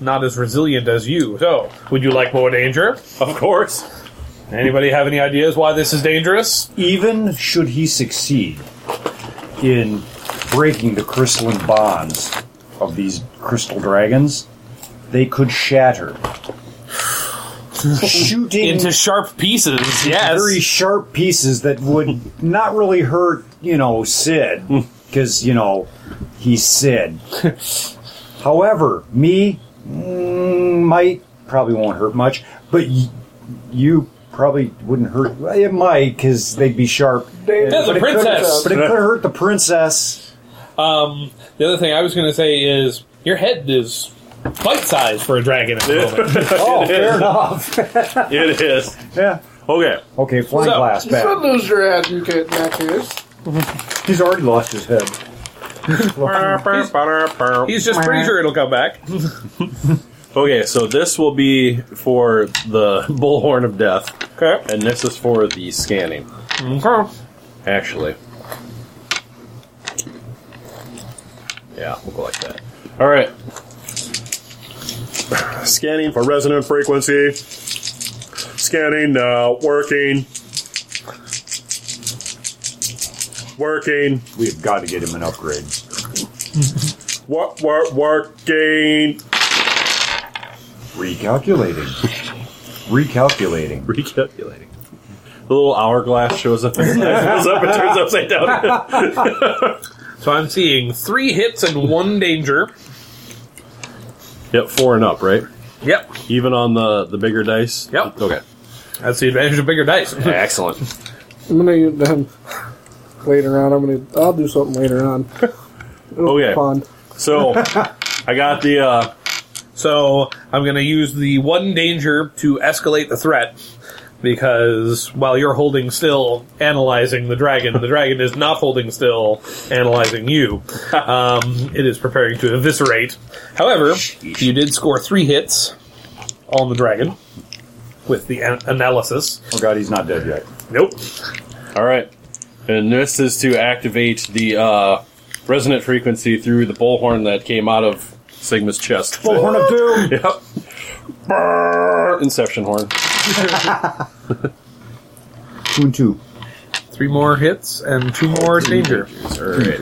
not as resilient as you. So would you like more danger? Of course. Anybody have any ideas why this is dangerous? Even should he succeed in breaking the crystalline bonds of these crystal dragons, they could shatter. Shooting Into sharp pieces, yes. very sharp pieces that would not really hurt, you know, Sid, because, you know, he's Sid. However, me mm, might, probably won't hurt much, but y- you probably wouldn't hurt. well, It might, because they'd be sharp. Yeah, the But it could- princess. But it could hurt the princess. Um, the other thing I was going to say is your head is bite size for a dragon at the moment. Oh, fair enough. It is. yeah. Okay. Okay, flying So- glass You could back. lose your head in ca- in that case. He's already lost his head. He's just pretty sure it'll come back. Okay, so this will be for the bullhorn of death, Okay. and this is for the scanning. Okay. Actually. Yeah, we'll go like that. All right. Scanning for resonant frequency. Scanning now. Working. Working. We've got to get him an upgrade. Work, work, working. Recalculating. Recalculating. Recalculating. The little hourglass shows up. Goes up and turns upside down. So I'm seeing three hits and one danger. Yep, four and up, right? Yep. Even on the the bigger dice. Yep. Okay. That's the advantage of bigger dice. Excellent. I'm gonna then later on. I'm gonna. I'll do something later on. It'll be Okay. Fun. So I got the uh, So I'm going to use the one danger to escalate the threat because while you're holding still, analyzing the dragon, the dragon is not holding still, analyzing you. Um, it is preparing to eviscerate. However, you did score three hits on the dragon with the an- analysis. Oh god, he's not dead yet. Nope. All right, and this is to activate the uh, resonant frequency through the bullhorn that came out of Sigma's chest. Bullhorn of Doom! Yep. Brrr, Inception horn. Two and two. Three more hits and two more danger. All right.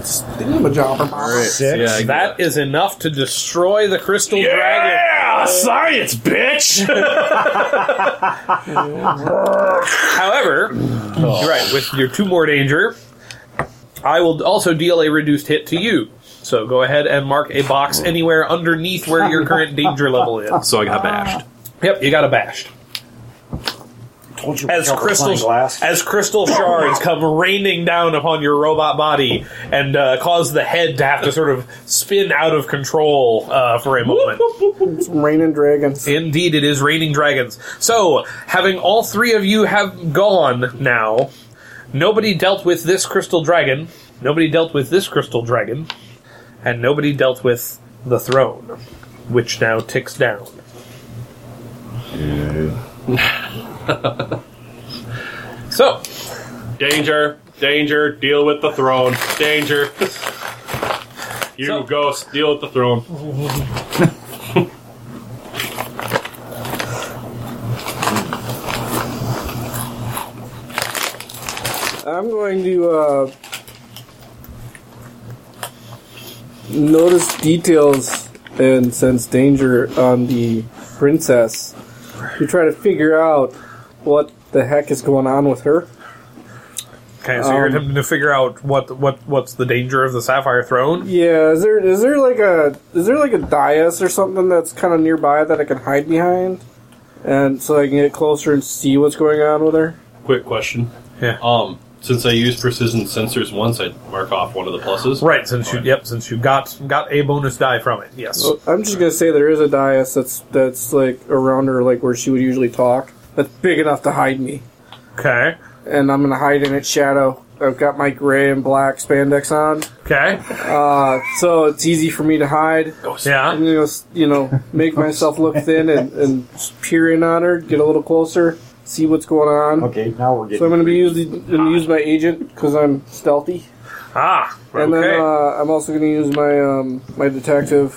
Thingamajobber. All right. Six. Yeah, I That is enough to destroy the crystal dragon. yeah, science, bitch. However, you're right, with your two more danger, I will also deal a reduced hit to you. So go ahead and mark a box anywhere underneath where your current danger level is. so I got bashed. Yep, you got a bashed. Told you As crystal glass. as crystal shards come raining down upon your robot body and uh, cause the head to have to sort of spin out of control uh, for a moment. It's raining dragons. Indeed, it is raining dragons. So, having all three of you have gone now, nobody dealt with this crystal dragon, nobody dealt with this crystal dragon, and nobody dealt with the throne, which now ticks down. so, Danger, danger. Deal with the throne. Danger. You So- ghost, deal with the throne. I'm going to uh, notice details and sense danger on the princess to try to figure out what the heck is going on with her. okay, so you're Um, attempting to figure out what what what's the danger of the sapphire throne. Yeah, is there is there like a is there like a dais or something that's kind of nearby that I can hide behind, and so I can get closer and see what's going on with her? Quick question. Yeah. Um, since I used precision sensors once, I'd mark off one of the pluses. Right, since you yep, since you got got a bonus die from it. Yes. Well, I'm just gonna say there is a dais that's that's like around her, like where she would usually talk. That's big enough to hide me, Okay. and I'm gonna hide in its shadow. I've got my gray and black spandex on, Okay. uh, so it's easy for me to hide. Yeah. I'm gonna, you know, make myself look thin and, and peer in on her, get a little closer, see what's going on. Okay, now we're getting. So I'm going to be using gonna use my agent because I'm stealthy, Ah. and then uh, I'm also going to use my um, my detective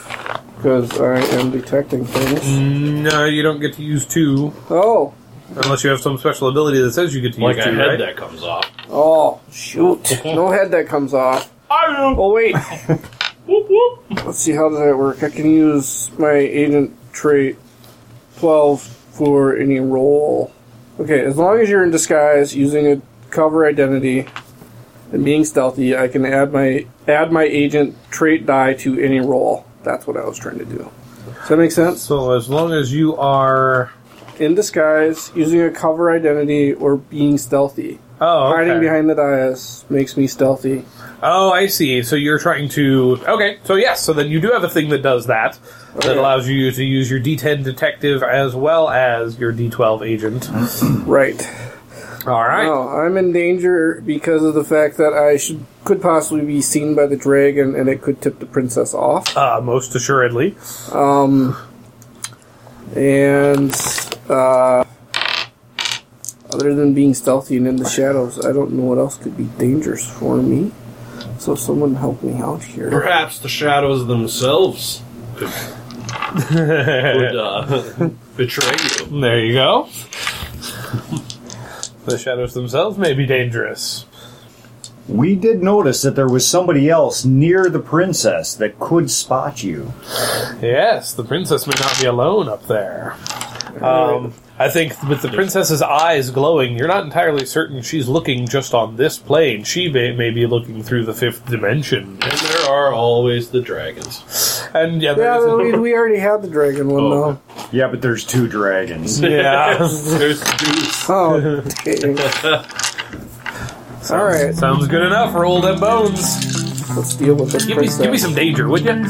because I am detecting things. No, you don't get to use two Oh, unless you have some special ability that says you get to Like use a two, head right? that comes off. oh, shoot! no head that comes off. Oh wait. Let's see how does that work. I can use my agent trait twelve for any roll. Okay, as long as you're in disguise using a cover identity and being stealthy, I can add my add my agent trait die to any roll. That's what I was trying to do. Does that make sense? So as long as you are In disguise, using a cover identity, or being stealthy. oh okay. Hiding behind the dais makes me stealthy. Oh, I see. So you're trying to. Okay, so yes, so then you do have a thing that does that. That allows you to use your D10 detective as well as your D12 agent. Right. All right. No, I'm in danger because of the fact that I should could possibly be seen by the dragon, and it could tip the princess off. Uh, most assuredly. Um, and uh, other than being stealthy and in the shadows, I don't know what else could be dangerous for me. So someone help me out here. Perhaps the shadows themselves could, could uh, betray you. There you go. the shadows themselves may be dangerous. We did notice that there was somebody else near the princess that could spot you. Yes, the princess may not be alone up there. Um, I think with the princess's eyes glowing, you're not entirely certain she's looking just on this plane. She may, may be looking through the fifth dimension. And there are always the dragons. And yeah, there Yeah, is- we, we already had the dragon one Oh. though. Yeah, but there's two dragons. yeah. There's deuce. Oh, dang. All right, Sounds good enough. Roll them bones. let's deal with this Give me, princess. give me some danger, would you?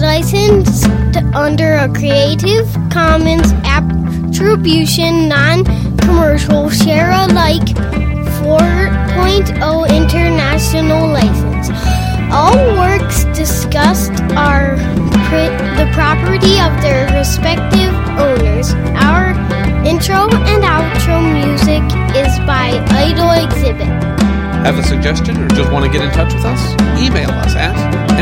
Licensed under a Creative Commons Attribution Non-Commercial Share-alike 4.0 International License. All works discussed are the property of their respective owners. Our intro and outro music is by Idol Exhibit. Have a suggestion or just want to get in touch with us? Email us at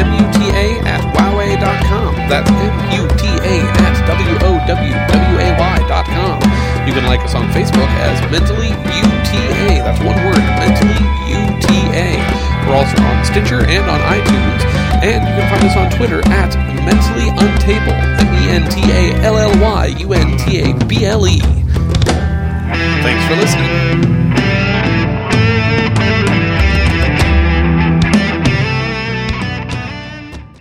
muta at woway.com. That's muta at w-o-w-w-a-y.com. You can like us on Facebook as Mentally UTA. That's one word, Mentally UTA. We're also on Stitcher and on iTunes. And you can find us on Twitter at Mentally Untable. M-E-N-T-A-L-L-Y-U-N-T-A-B-L-E. Thanks for listening.